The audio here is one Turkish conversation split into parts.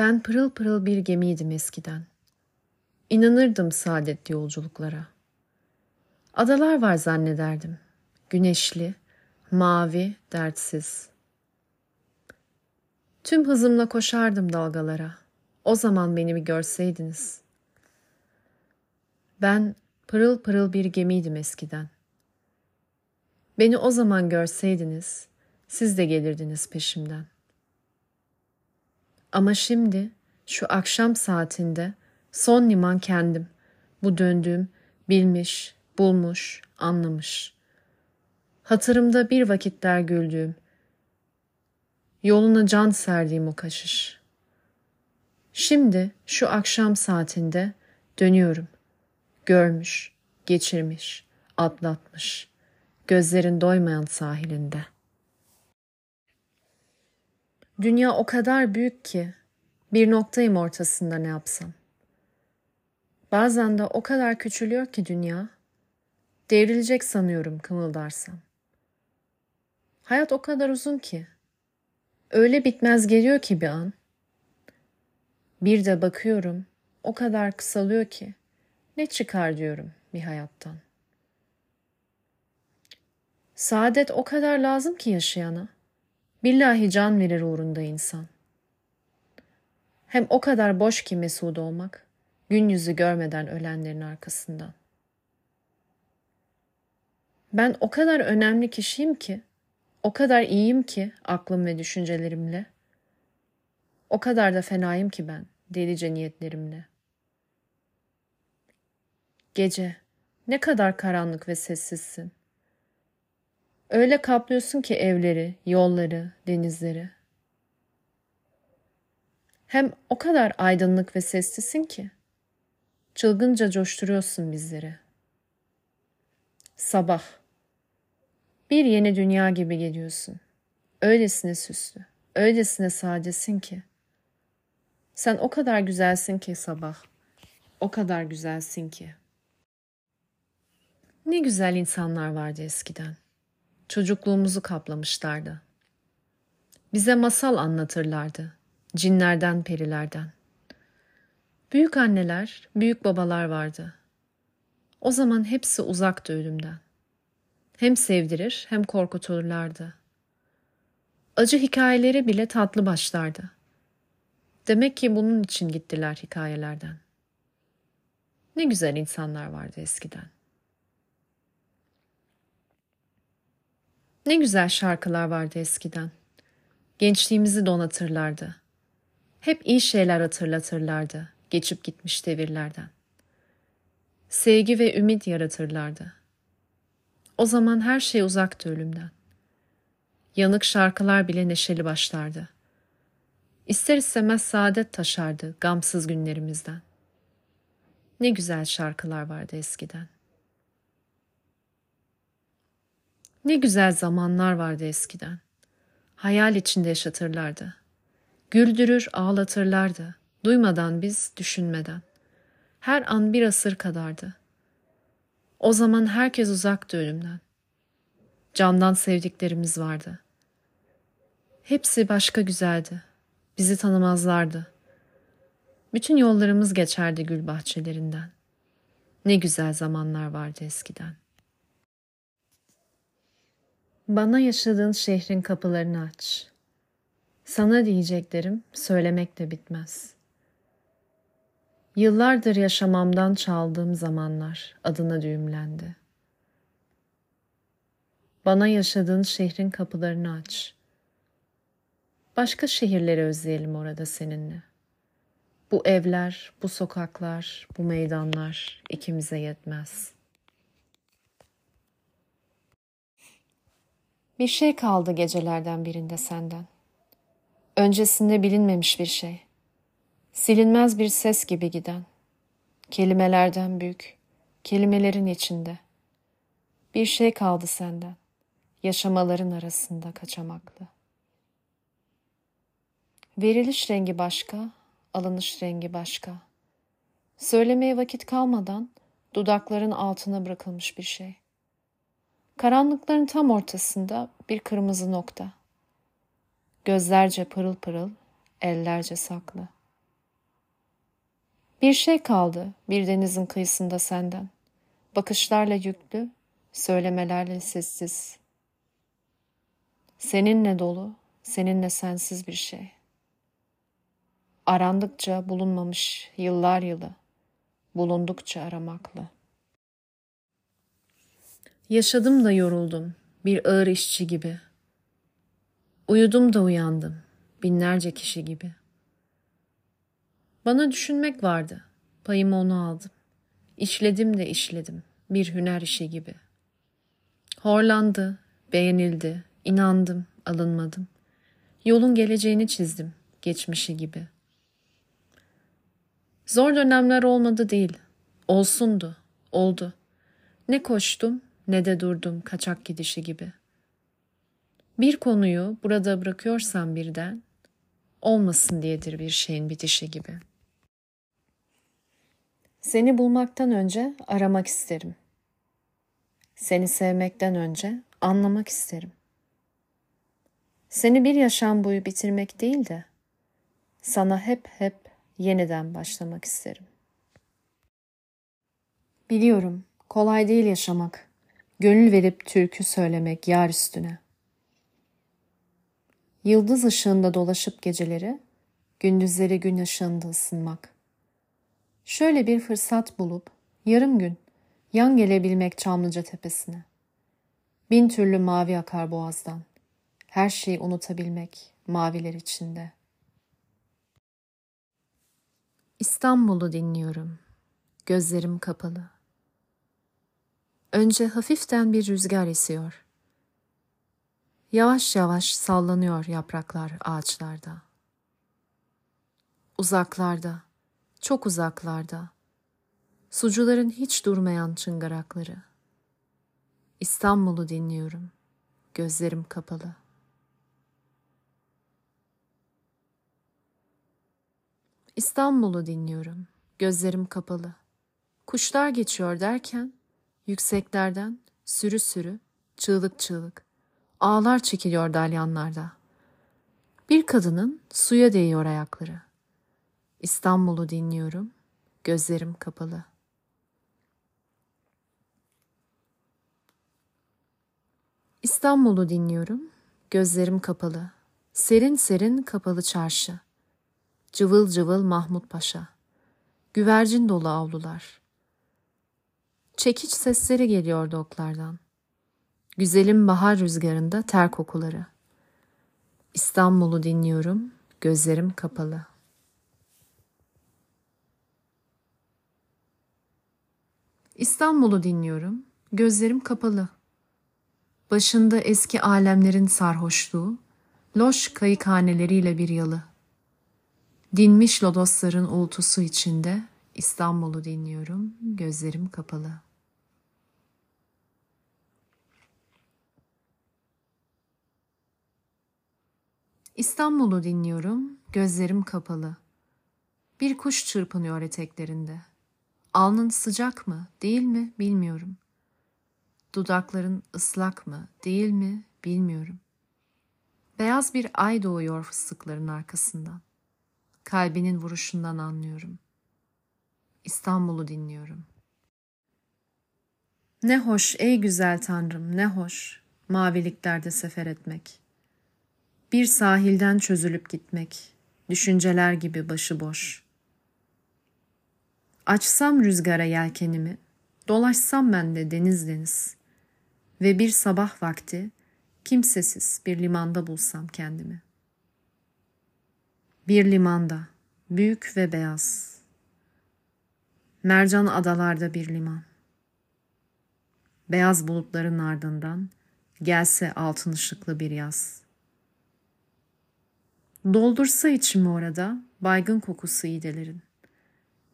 Ben pırıl pırıl bir gemiydim eskiden. İnanırdım saadetli yolculuklara. Adalar var zannederdim. Güneşli, mavi, dertsiz. Tüm hızımla koşardım dalgalara. O zaman beni bir görseydiniz. Ben pırıl pırıl bir gemiydim eskiden. Beni o zaman görseydiniz, siz de gelirdiniz peşimden. Ama şimdi şu akşam saatinde son liman kendim. Bu döndüğüm bilmiş, bulmuş, anlamış. Hatırımda bir vakitler güldüğüm, yoluna can serdiğim o kaşış. Şimdi şu akşam saatinde dönüyorum. Görmüş, geçirmiş, atlatmış. Gözlerin doymayan sahilinde. Dünya o kadar büyük ki bir noktayım ortasında ne yapsam. Bazen de o kadar küçülüyor ki dünya, devrilecek sanıyorum kımıldarsam. Hayat o kadar uzun ki, öyle bitmez geliyor ki bir an. Bir de bakıyorum, o kadar kısalıyor ki, ne çıkar diyorum bir hayattan. Saadet o kadar lazım ki yaşayana. Billahi can verir uğrunda insan. Hem o kadar boş ki mesud olmak, gün yüzü görmeden ölenlerin arkasından. Ben o kadar önemli kişiyim ki, o kadar iyiyim ki aklım ve düşüncelerimle. O kadar da fenayım ki ben delice niyetlerimle. Gece ne kadar karanlık ve sessizsin. Öyle kaplıyorsun ki evleri, yolları, denizleri. Hem o kadar aydınlık ve sessizsin ki çılgınca coşturuyorsun bizleri. Sabah. Bir yeni dünya gibi geliyorsun. Öylesine süslü, öylesine sadesin ki. Sen o kadar güzelsin ki sabah. O kadar güzelsin ki. Ne güzel insanlar vardı eskiden. Çocukluğumuzu kaplamışlardı. Bize masal anlatırlardı. Cinlerden, perilerden. Büyük anneler, büyük babalar vardı. O zaman hepsi uzaktı ölümden. Hem sevdirir hem korkuturlardı. Acı hikayeleri bile tatlı başlardı. Demek ki bunun için gittiler hikayelerden. Ne güzel insanlar vardı eskiden. Ne güzel şarkılar vardı eskiden. Gençliğimizi donatırlardı. Hep iyi şeyler hatırlatırlardı geçip gitmiş devirlerden. Sevgi ve ümit yaratırlardı. O zaman her şey uzaktı ölümden. Yanık şarkılar bile neşeli başlardı. İster istemez saadet taşardı gamsız günlerimizden. Ne güzel şarkılar vardı eskiden. Ne güzel zamanlar vardı eskiden. Hayal içinde yaşatırlardı. Güldürür, ağlatırlardı. Duymadan biz, düşünmeden. Her an bir asır kadardı. O zaman herkes uzaktı ölümden. Candan sevdiklerimiz vardı. Hepsi başka güzeldi. Bizi tanımazlardı. Bütün yollarımız geçerdi gül bahçelerinden. Ne güzel zamanlar vardı eskiden. Bana yaşadığın şehrin kapılarını aç. Sana diyeceklerim söylemek de bitmez. Yıllardır yaşamamdan çaldığım zamanlar adına düğümlendi. Bana yaşadığın şehrin kapılarını aç. Başka şehirleri özleyelim orada seninle. Bu evler, bu sokaklar, bu meydanlar ikimize yetmez.'' Bir şey kaldı gecelerden birinde senden. Öncesinde bilinmemiş bir şey. Silinmez bir ses gibi giden. Kelimelerden büyük, kelimelerin içinde. Bir şey kaldı senden. Yaşamaların arasında kaçamaklı. Veriliş rengi başka, alınış rengi başka. Söylemeye vakit kalmadan dudakların altına bırakılmış bir şey. Karanlıkların tam ortasında bir kırmızı nokta. Gözlerce pırıl pırıl, ellerce saklı. Bir şey kaldı bir denizin kıyısında senden. Bakışlarla yüklü, söylemelerle sessiz. Seninle dolu, seninle sensiz bir şey. Arandıkça bulunmamış yıllar yılı, bulundukça aramakla. Yaşadım da yoruldum, bir ağır işçi gibi. Uyudum da uyandım, binlerce kişi gibi. Bana düşünmek vardı, payımı onu aldım. İşledim de işledim, bir hüner işi gibi. Horlandı, beğenildi, inandım, alınmadım. Yolun geleceğini çizdim, geçmişi gibi. Zor dönemler olmadı değil, olsundu, oldu. Ne koştum ne de durdum kaçak gidişi gibi. Bir konuyu burada bırakıyorsam birden, olmasın diyedir bir şeyin bitişi gibi. Seni bulmaktan önce aramak isterim. Seni sevmekten önce anlamak isterim. Seni bir yaşam boyu bitirmek değil de sana hep hep yeniden başlamak isterim. Biliyorum kolay değil yaşamak. Gönül verip türkü söylemek yar üstüne. Yıldız ışığında dolaşıp geceleri, gündüzleri gün ışığında ısınmak. Şöyle bir fırsat bulup yarım gün yan gelebilmek Çamlıca tepesine. Bin türlü mavi akar boğazdan. Her şeyi unutabilmek maviler içinde. İstanbul'u dinliyorum. Gözlerim kapalı. Önce hafiften bir rüzgar esiyor. Yavaş yavaş sallanıyor yapraklar ağaçlarda. Uzaklarda, çok uzaklarda, sucuların hiç durmayan çıngırakları. İstanbul'u dinliyorum, gözlerim kapalı. İstanbul'u dinliyorum, gözlerim kapalı. Kuşlar geçiyor derken Yükseklerden sürü sürü, çığlık çığlık, ağlar çekiliyor dalyanlarda. Bir kadının suya değiyor ayakları. İstanbul'u dinliyorum, gözlerim kapalı. İstanbul'u dinliyorum, gözlerim kapalı. Serin serin kapalı çarşı. Cıvıl cıvıl Mahmut Paşa. Güvercin dolu avlular. Çekiç sesleri geliyordu oklardan. Güzelim bahar rüzgarında ter kokuları. İstanbul'u dinliyorum, gözlerim kapalı. İstanbul'u dinliyorum, gözlerim kapalı. Başında eski alemlerin sarhoşluğu, loş kayıkhaneleriyle bir yalı. Dinmiş lodosların uğultusu içinde İstanbul'u dinliyorum, gözlerim kapalı. İstanbul'u dinliyorum, gözlerim kapalı. Bir kuş çırpınıyor eteklerinde. Alnın sıcak mı, değil mi bilmiyorum. Dudakların ıslak mı, değil mi bilmiyorum. Beyaz bir ay doğuyor fıstıkların arkasından. Kalbinin vuruşundan anlıyorum. İstanbul'u dinliyorum. Ne hoş ey güzel tanrım, ne hoş maviliklerde sefer etmek.'' Bir sahilden çözülüp gitmek, düşünceler gibi başıboş. Açsam rüzgara yelkenimi, dolaşsam ben de deniz deniz ve bir sabah vakti kimsesiz bir limanda bulsam kendimi. Bir limanda, büyük ve beyaz. Mercan adalarda bir liman. Beyaz bulutların ardından gelse altın ışıklı bir yaz.'' Doldursa içimi orada baygın kokusu iğdelerin.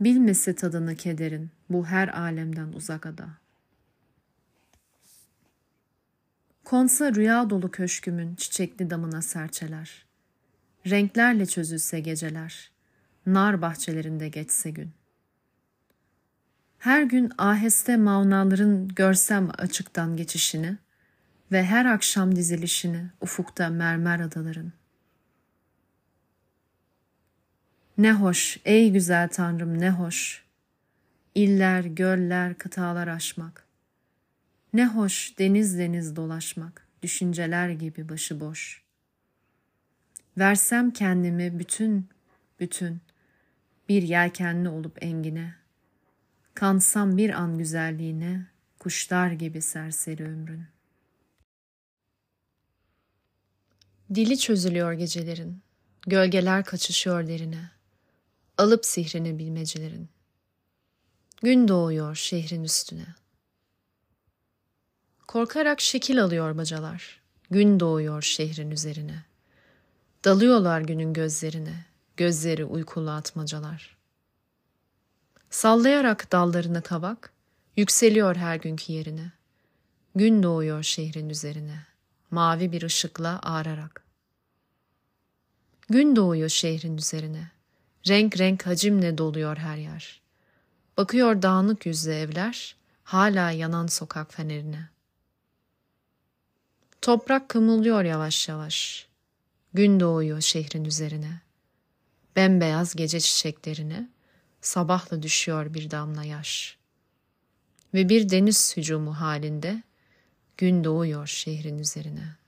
Bilmese tadını kederin bu her alemden uzak ada. Konsa rüya dolu köşkümün çiçekli damına serçeler. Renklerle çözülse geceler, nar bahçelerinde geçse gün. Her gün aheste mavnaların görsem açıktan geçişini ve her akşam dizilişini ufukta mermer adaların.'' Ne hoş ey güzel Tanrım ne hoş. İller, göller, kıtalar aşmak. Ne hoş deniz deniz dolaşmak, düşünceler gibi başıboş. Versem kendimi bütün, bütün, bir yelkenli olup engine. Kansam bir an güzelliğine, kuşlar gibi serseri ömrün. Dili çözülüyor gecelerin, gölgeler kaçışıyor derine. Alıp sihrini bilmecelerin. Gün doğuyor şehrin üstüne. Korkarak şekil alıyor bacalar. Gün doğuyor şehrin üzerine. Dalıyorlar günün gözlerine. Gözleri uykulu atmacalar. Sallayarak dallarını kavak, yükseliyor her günkü yerine. Gün doğuyor şehrin üzerine, mavi bir ışıkla ağrarak. Gün doğuyor şehrin üzerine, renk renk hacimle doluyor her yer. Bakıyor dağınık yüzlü evler, hala yanan sokak fenerine. Toprak kımıldıyor yavaş yavaş. Gün doğuyor şehrin üzerine. Bembeyaz gece çiçeklerine sabahla düşüyor bir damla yaş. Ve bir deniz hücumu halinde gün doğuyor şehrin üzerine.''